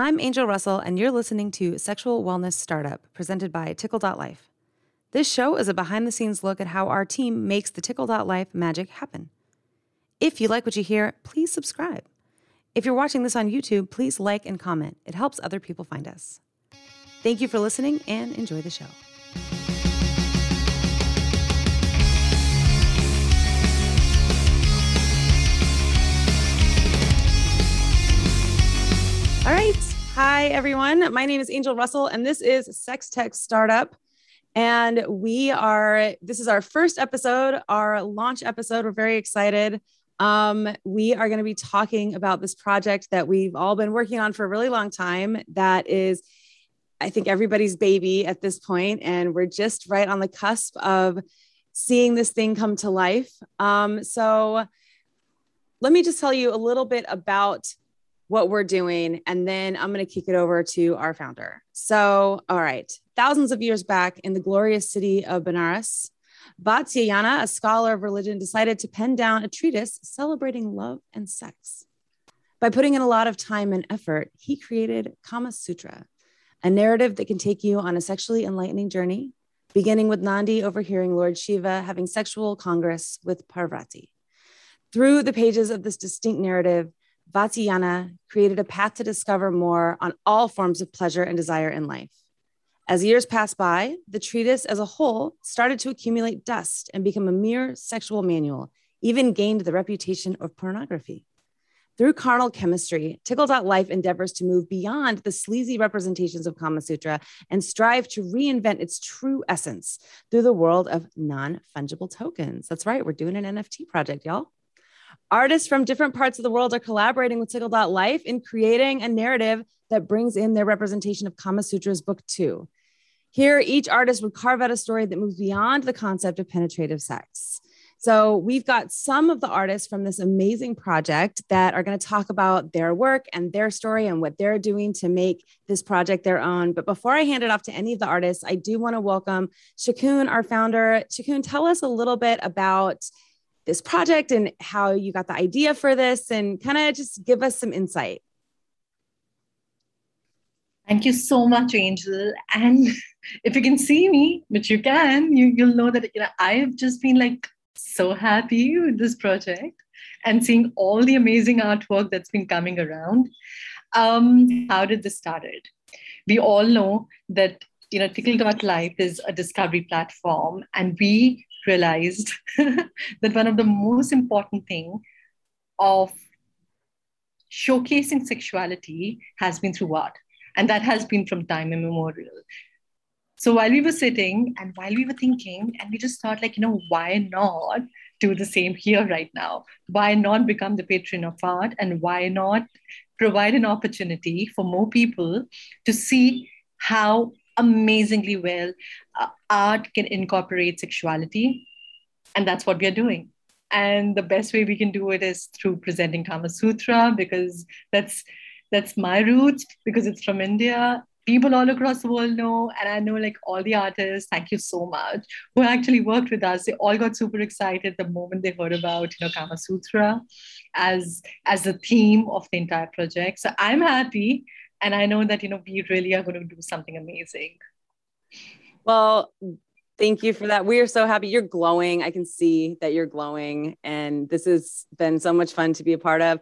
I'm Angel Russell, and you're listening to Sexual Wellness Startup, presented by Tickle.life. This show is a behind the scenes look at how our team makes the Tickle.life magic happen. If you like what you hear, please subscribe. If you're watching this on YouTube, please like and comment. It helps other people find us. Thank you for listening and enjoy the show. All right. Hi, everyone. My name is Angel Russell, and this is Sex Tech Startup. And we are, this is our first episode, our launch episode. We're very excited. Um, we are going to be talking about this project that we've all been working on for a really long time. That is, I think, everybody's baby at this point, and we're just right on the cusp of seeing this thing come to life. Um, so, let me just tell you a little bit about what we're doing, and then I'm going to kick it over to our founder. So, all right, thousands of years back in the glorious city of Benares, Vatsyayana, a scholar of religion, decided to pen down a treatise celebrating love and sex. By putting in a lot of time and effort, he created Kama Sutra, a narrative that can take you on a sexually enlightening journey, beginning with Nandi overhearing Lord Shiva having sexual congress with Parvati. Through the pages of this distinct narrative, Vatsyayana created a path to discover more on all forms of pleasure and desire in life. As years passed by, the treatise as a whole started to accumulate dust and become a mere sexual manual, even gained the reputation of pornography. Through carnal chemistry, Tickle.life endeavors to move beyond the sleazy representations of Kama Sutra and strive to reinvent its true essence through the world of non fungible tokens. That's right, we're doing an NFT project, y'all. Artists from different parts of the world are collaborating with Tickle.life in creating a narrative that brings in their representation of Kama Sutra's book two. Here, each artist would carve out a story that moves beyond the concept of penetrative sex. So, we've got some of the artists from this amazing project that are going to talk about their work and their story and what they're doing to make this project their own. But before I hand it off to any of the artists, I do want to welcome Shakun, our founder. Shakun, tell us a little bit about this project and how you got the idea for this and kind of just give us some insight. Thank you so much, Angel. And if you can see me, which you can, you, you'll know that you know I've just been like so happy with this project and seeing all the amazing artwork that's been coming around. Um, how did this started? We all know that you know Tickle.life is a discovery platform, and we realized that one of the most important thing of showcasing sexuality has been through art and that has been from time immemorial. So while we were sitting and while we were thinking and we just thought like you know why not do the same here right now? Why not become the patron of art and why not provide an opportunity for more people to see how amazingly well uh, art can incorporate sexuality. And that's what we are doing. And the best way we can do it is through presenting Kama Sutra because that's that's my roots because it's from India. People all across the world know, and I know like all the artists. Thank you so much who actually worked with us. They all got super excited the moment they heard about you know Kama Sutra as as the theme of the entire project. So I'm happy and i know that you know we really are going to do something amazing. Well thank you for that. We are so happy. You're glowing. I can see that you're glowing. And this has been so much fun to be a part of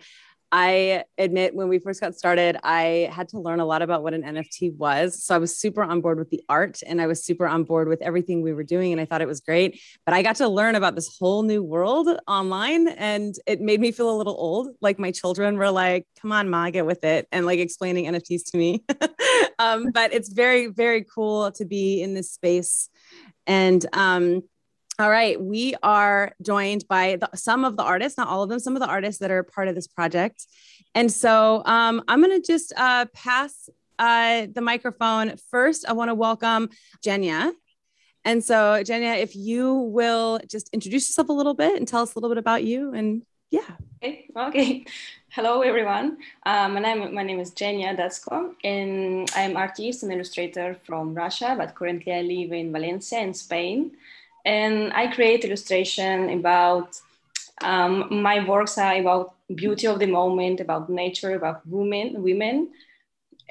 I admit when we first got started, I had to learn a lot about what an NFT was. So I was super on board with the art and I was super on board with everything we were doing. And I thought it was great. But I got to learn about this whole new world online and it made me feel a little old. Like my children were like, come on, Ma, get with it. And like explaining NFTs to me. um, but it's very, very cool to be in this space. And um, all right, we are joined by the, some of the artists, not all of them, some of the artists that are part of this project. And so um, I'm going to just uh, pass uh, the microphone. First, I want to welcome Jenya. And so, Jenya, if you will just introduce yourself a little bit and tell us a little bit about you and yeah. Okay. Okay. Hello, everyone. Um, my name my name is Jenya Datsko, and I'm artist and illustrator from Russia, but currently I live in Valencia, in Spain and I create illustration about um, my works are about beauty of the moment, about nature, about women, women,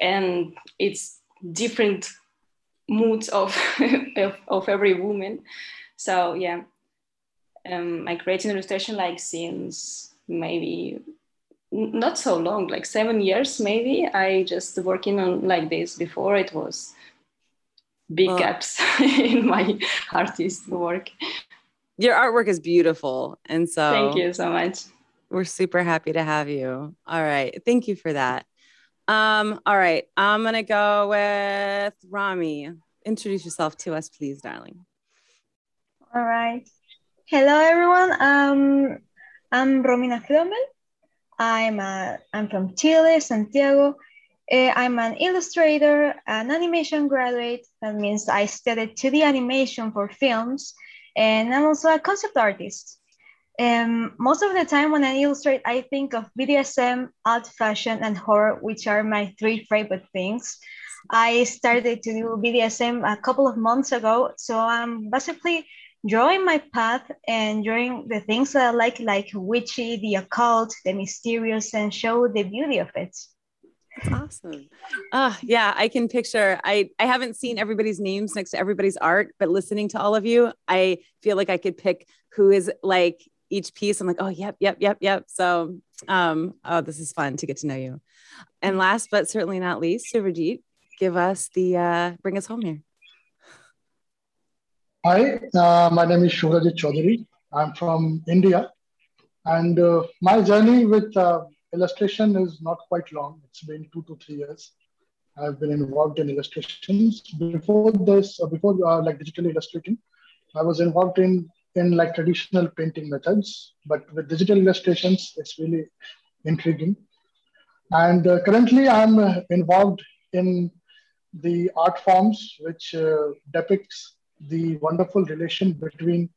and it's different moods of, of, of every woman. So yeah, um, I created illustration like since maybe not so long, like seven years maybe. I just working on like this. Before it was big oh. gaps in my artist work. Your artwork is beautiful, and so thank you so much. We're super happy to have you. All right, thank you for that. Um, all right, I'm gonna go with Rami. Introduce yourself to us, please, darling. All right. Hello, everyone. Um, I'm Romina Frommel. I'm, a, I'm from Chile, Santiago. Uh, I'm an illustrator, an animation graduate. That means I studied 2D animation for films. And I'm also a concept artist. Um, most of the time when I illustrate, I think of BDSM, alt fashion, and horror, which are my three favorite things. I started to do BDSM a couple of months ago. So I'm basically drawing my path and drawing the things that I like, like witchy, the occult, the mysterious, and show the beauty of it. That's awesome. Uh, yeah, I can picture. I I haven't seen everybody's names next to everybody's art, but listening to all of you, I feel like I could pick who is like each piece. I'm like, oh, yep, yep, yep, yep. So, um, oh, this is fun to get to know you. And last but certainly not least, Subhrajit, give us the uh, bring us home here. Hi, uh, my name is Subhrajit Chaudhary. I'm from India. And uh, my journey with uh, illustration is not quite long. It's been two to three years. I've been involved in illustrations. Before this, uh, before uh, like digital illustrating, I was involved in, in like traditional painting methods. But with digital illustrations, it's really intriguing. And uh, currently, I'm involved in the art forms which depicts the wonderful relation between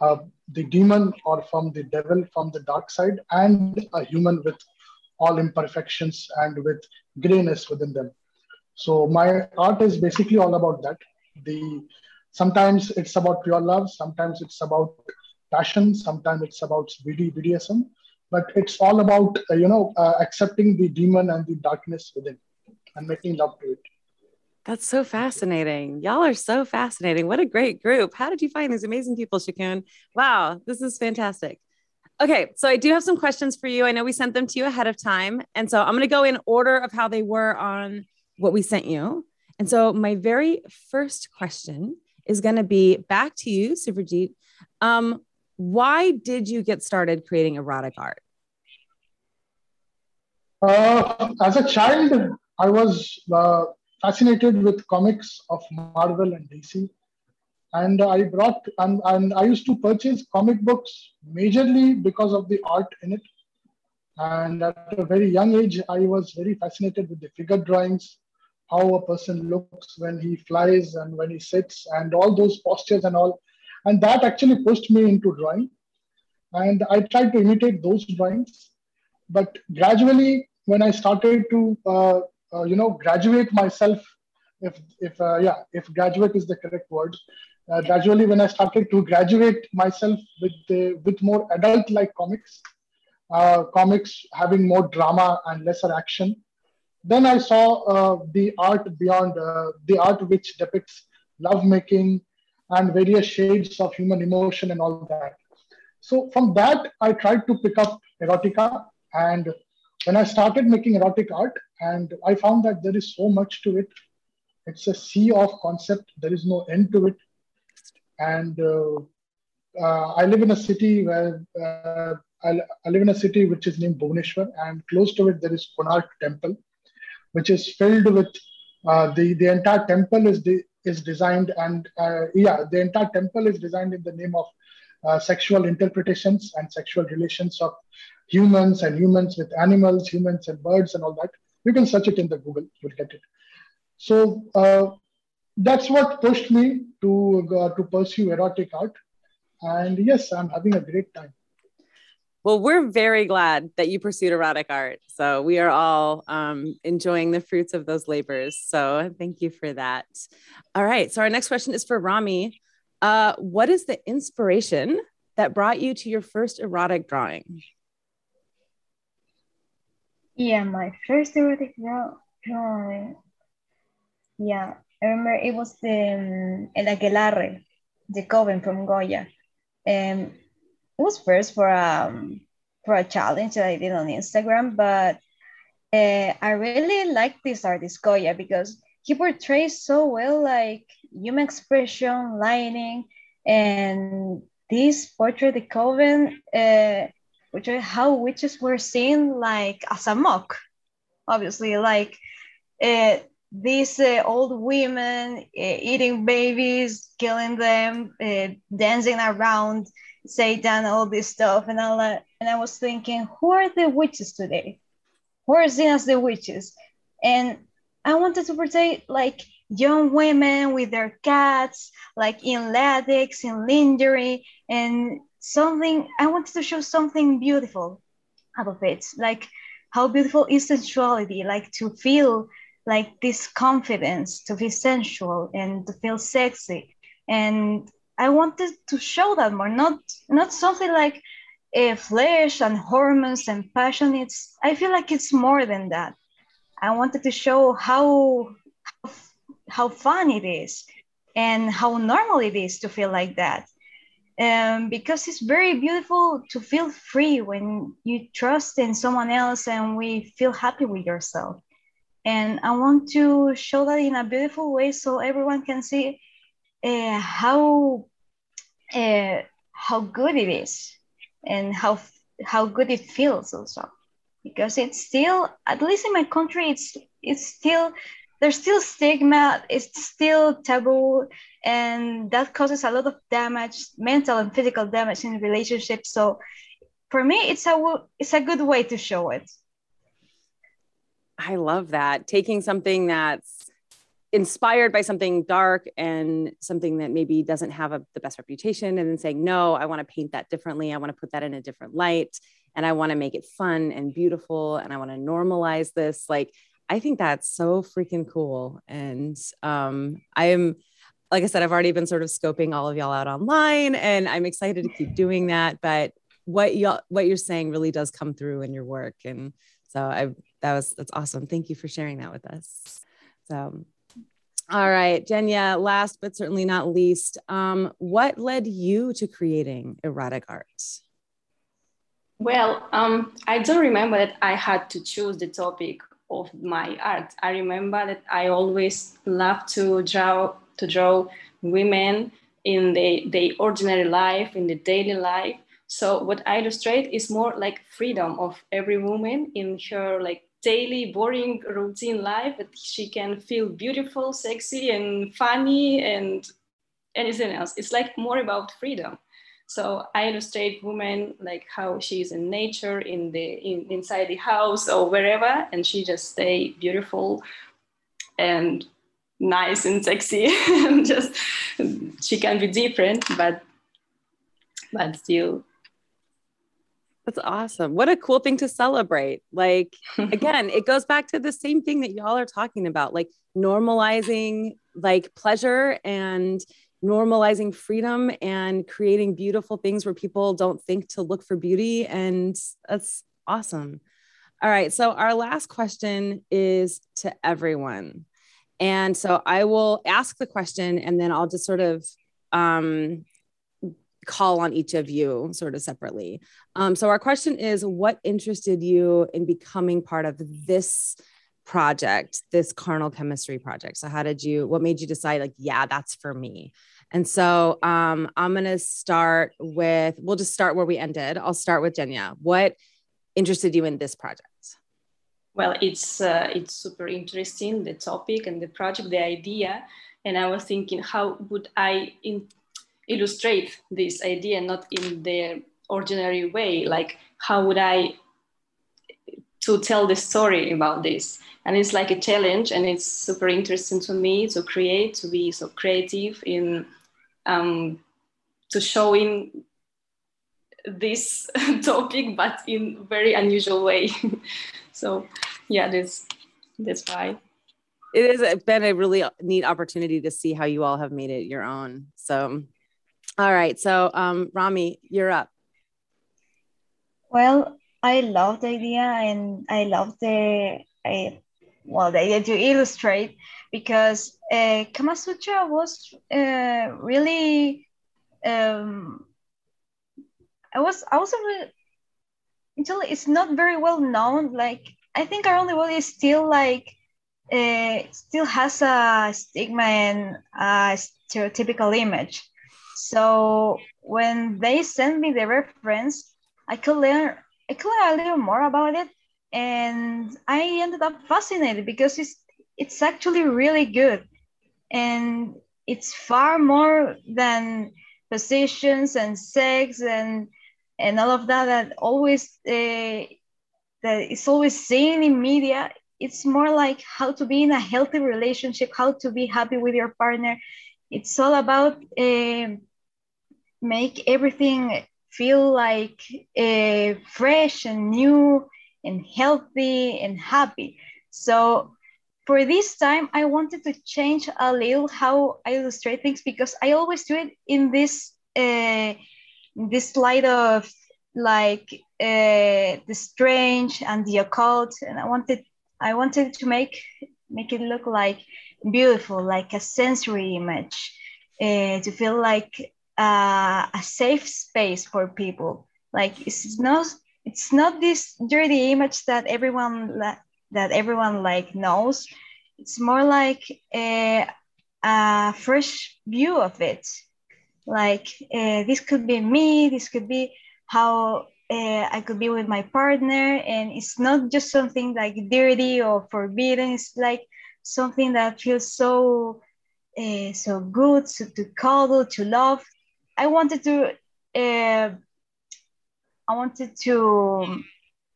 uh, the demon or from the devil from the dark side and a human with all imperfections and with grayness within them. So my art is basically all about that. The sometimes it's about pure love sometimes it's about passion sometimes it's about BD, bdsm but it's all about uh, you know uh, accepting the demon and the darkness within and making love to it that's so fascinating. Y'all are so fascinating. What a great group. How did you find these amazing people, Shakun? Wow, this is fantastic. Okay, so I do have some questions for you. I know we sent them to you ahead of time. And so I'm going to go in order of how they were on what we sent you. And so my very first question is going to be back to you, Subhrajit. Um, why did you get started creating erotic art? Uh, as a child, I was uh, fascinated with comics of Marvel and DC. And I brought, and, and I used to purchase comic books majorly because of the art in it. And at a very young age, I was very fascinated with the figure drawings, how a person looks when he flies and when he sits, and all those postures and all. And that actually pushed me into drawing. And I tried to imitate those drawings. But gradually, when I started to uh, uh, you know graduate myself if if uh, yeah if graduate is the correct word. Uh, gradually when i started to graduate myself with the, with more adult like comics uh, comics having more drama and lesser action then i saw uh, the art beyond uh, the art which depicts love making and various shades of human emotion and all that. So from that i tried to pick up erotica and when I started making erotic art, and I found that there is so much to it. It's a sea of concept. There is no end to it. And uh, uh, I live in a city where uh, I, I, live in a city which is named Bhubaneswar, and close to it there is Konark Temple, which is filled with uh, the the entire temple is the is designed and uh, yeah the entire temple is designed in the name of uh, sexual interpretations and sexual relations of humans and humans with animals, humans and birds and all that. You can search it in the Google, you'll get it. So uh, that's what pushed me to uh, to pursue erotic art. And yes, I'm having a great time. Well, we're very glad that you pursued erotic art. So we are all um, enjoying the fruits of those labors. So thank you for that. All right. So our next question is for Rami. Uh, what is the inspiration that brought you to your first erotic drawing? Yeah, my first erotic drawing. Yeah, I remember it was the um, El Aquelarre, the coven from Goya. Um, it was first for um for a challenge that I did on Instagram, but uh, I really like this artist Goya because he portrays so well like human expression, lighting, and this portrait the coven, uh, which is how witches were seen like as a mock, obviously like uh, these uh, old women uh, eating babies, killing them, dancing around Satan, all this stuff, and all that. And I was thinking, who are the witches today? Who are seen as the witches? And I wanted to portray like young women with their cats, like in latex, in lingerie, and something. I wanted to show something beautiful out of it, like how beautiful is sensuality, like to feel like this confidence, to be sensual and to feel sexy. And I wanted to show that more, not not something like a flesh and hormones and passion. It's I feel like it's more than that. I wanted to show how, how how fun it is and how normal it is to feel like that. Um, because it's very beautiful to feel free when you trust in someone else and we feel happy with yourself. And I want to show that in a beautiful way so everyone can see uh, how uh, how good it is and how how good it feels also because it's still at least in my country it's it's still there's still stigma it's still taboo and that causes a lot of damage mental and physical damage in relationships. So for me it's a it's a good way to show it. I love that. Taking something that's inspired by something dark and something that maybe doesn't have a, the best reputation and then saying no i want to paint that differently. I want to put that in a different light and i want to make it fun and beautiful and i want to normalize this like I think that's so freaking cool. And um, I'm, like I said, I've already been sort of scoping all of y'all out online and I'm excited to keep doing that. But what y'all, what you're saying really does come through in your work. And so I, that was, that's awesome. Thank you for sharing that with us. So, all right, Jenya, last but certainly not least, um, what led you to creating erotic art? Well, um, I don't remember that I had to choose the topic of my art. I remember that I always loved to draw to draw women in the, the ordinary life, in the daily life. So what I illustrate is more like freedom of every woman in her like daily boring routine life that she can feel beautiful, sexy and funny and anything else. It's like more about freedom. So I illustrate women like how she is in nature, in the in, inside the house or wherever, and she just stay beautiful and nice and sexy, and just she can be different, but but still. That's awesome. What a cool thing to celebrate. Like, again, it goes back to the same thing that y'all are talking about, like normalizing like pleasure and normalizing freedom and creating beautiful things where people don't think to look for beauty. And that's awesome. All right. So, our last question is to everyone. And so, I will ask the question and then I'll just sort of um, call on each of you sort of separately. Um, so, our question is What interested you in becoming part of this? Project this carnal chemistry project. So how did you what made you decide like yeah that's for me? And so um, i'm going to start with we'll just start where we ended. I'll start with jenya what interested you in this project? Well it's uh, it's super interesting the topic and the project the idea. And i was thinking how would i in- illustrate this idea not in the ordinary way? Like how would i to tell the story about this. And it's like a challenge and it's super interesting to me to create to be so creative in um, to showing this topic but in very unusual way. So yeah that's that's why. It has been a really neat opportunity to see how you all have made it your own. So all right. So um, rami you're up. Well i love the idea and i love the I, well, the idea to illustrate because uh, Kama Sutra was uh, really um, I was I was really, until it's not very well known. Like I think body is still like uh, still has a stigma and a stereotypical image. So when they sent me the reference, I could learn I could a little more about it, and I ended up fascinated because it's it's actually really good, and it's far more than positions and sex and and all of that that always uh, that is always seen in media. It's more like how to be in a healthy relationship how to be happy with your partner. It's all about uh, make everything feel like uh, fresh and new and healthy and happy. So for this time i wanted to change a little how i illustrate things because i always do it in this uh, this light of like uh, the strange and the occult. And i wanted i wanted to make make it look like beautiful like a sensory image uh, to feel like uh, a safe space for people. Like it's not it's not this dirty image that everyone that everyone like knows. It's more like a, a fresh view of it. Like uh, this could be me this could be how uh, i could be with my partner. And it's not just something like dirty or forbidden. It's like something that feels so uh, so good so to cuddle to love i wanted to uh, i wanted to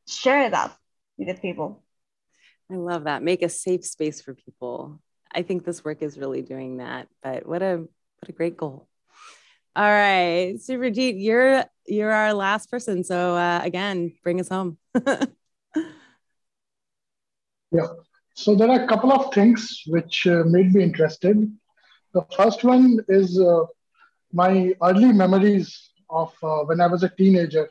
share that with the people i love that make a safe space for people i think this work is really doing that but what a what a great goal all right, Subhrajit, you're you're our last person. So uh, again, bring us home. yeah. So there are a couple of things which uh, made me interested. The first one is uh, my early memories of uh, when I was a teenager.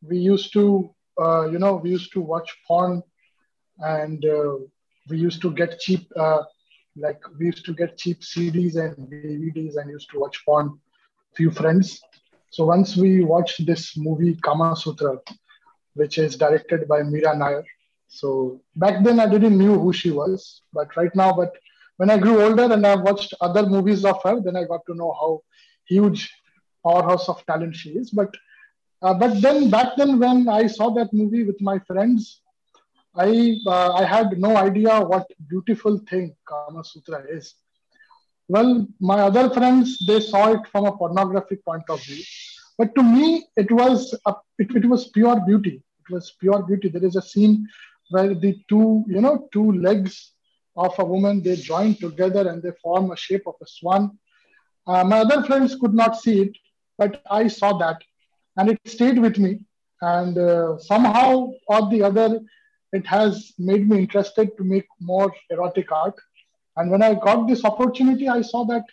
We used to, uh, you know, we used to watch porn, and uh, we used to get cheap, like we used to get cheap CDs and DVDs, and used to watch porn with few friends. So once we watched this movie Kama Sutra, which is directed by Mira Nair. So back then I didn't knew who she was, but right now, but when I grew older and I watched other movies of her, then I got to know how huge powerhouse of talent she is. But uh, but then back then when I saw that movie with my friends, I uh, I had no idea what beautiful thing Kama Sutra is. Well, my other friends, they saw it from a pornographic point of view. But to me, it was a, it, it was pure beauty. It was pure beauty. There is a scene where the two, you know, two legs of a woman, they join together and they form a shape of a swan. Uh, my other friends could not see it, but I saw that and it stayed with me. And uh, somehow or the other, it has made me interested to make more erotic art. And when I got this opportunity, I saw that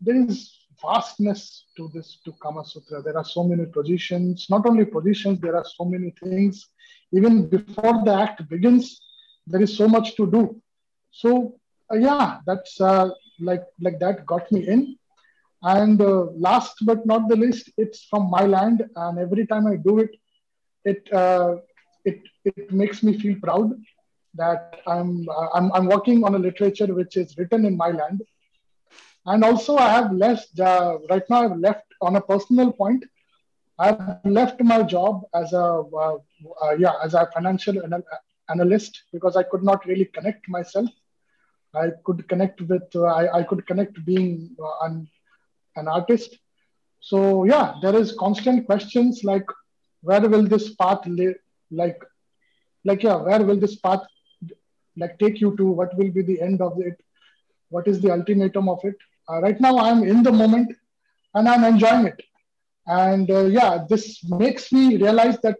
there is vastness to this to Kama Sutra. There are so many positions, not only positions, there are so many things. Even before the act begins, there is so much to do. So uh, yeah, that's uh, like like that got me in. And uh, last but not the least, it's from my land, and every time I do it, it uh, it it makes me feel proud that I'm, I'm, I'm working on a literature which is written in my land. And also I have left, uh, right now I've left on a personal point, I've left my job as a, uh, uh, yeah, as a financial anal- analyst because I could not really connect myself. I could connect with, uh, I, I could connect being an, an artist. So yeah, there is constant questions like, where will this path lay, like, like yeah, where will this path like take you to? What will be the end of it? What is the ultimatum of it? Uh, right now i'm in the moment and i'm enjoying it. And uh, yeah this makes me realize that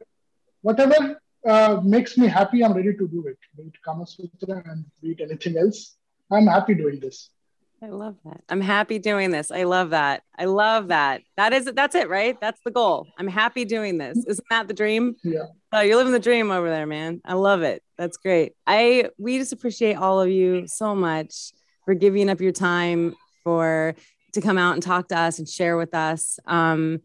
whatever uh, makes me happy i'm ready to do it. Be it kama sutra and be it anything else i'm happy doing this I love that. I'm happy doing this. I love that. I love that. That is that's it, right? That's the goal. I'm happy doing this. Isn't that the dream? Yeah. oh, you're living the dream over there, man. I love it. That's great. I we just appreciate all of you so much for giving up your time for to come out and talk to us and share with us. Um,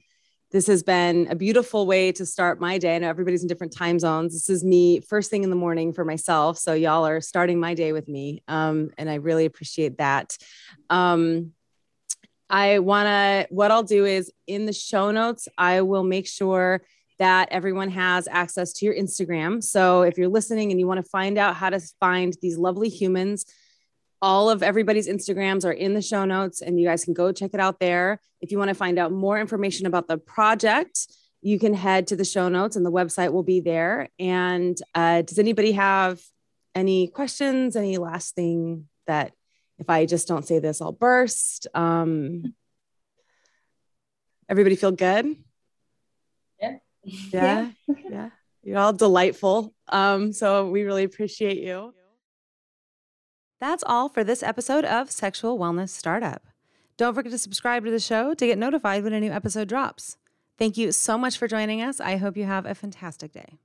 this has been a beautiful way to start my day. I know everybody's in different time zones. This is me first thing in the morning for myself. So y'all are starting my day with me. Um, and I really appreciate that. Um, I want to, what I'll do is in the show notes, I will make sure that everyone has access to your Instagram. So if you're listening and you want to find out how to find these lovely humans, all of everybody's Instagrams are in the show notes, and you guys can go check it out there. If you want to find out more information about the project, you can head to the show notes, and the website will be there. And uh, does anybody have any questions? Any last thing that if I just don't say this, I'll burst? Um, everybody feel good? Yeah. Yeah. yeah. You're all delightful. Um, so we really appreciate you. That's all for this episode of Sexual Wellness Startup. Don't forget to subscribe to the show to get notified when a new episode drops. Thank you so much for joining us. I hope you have a fantastic day.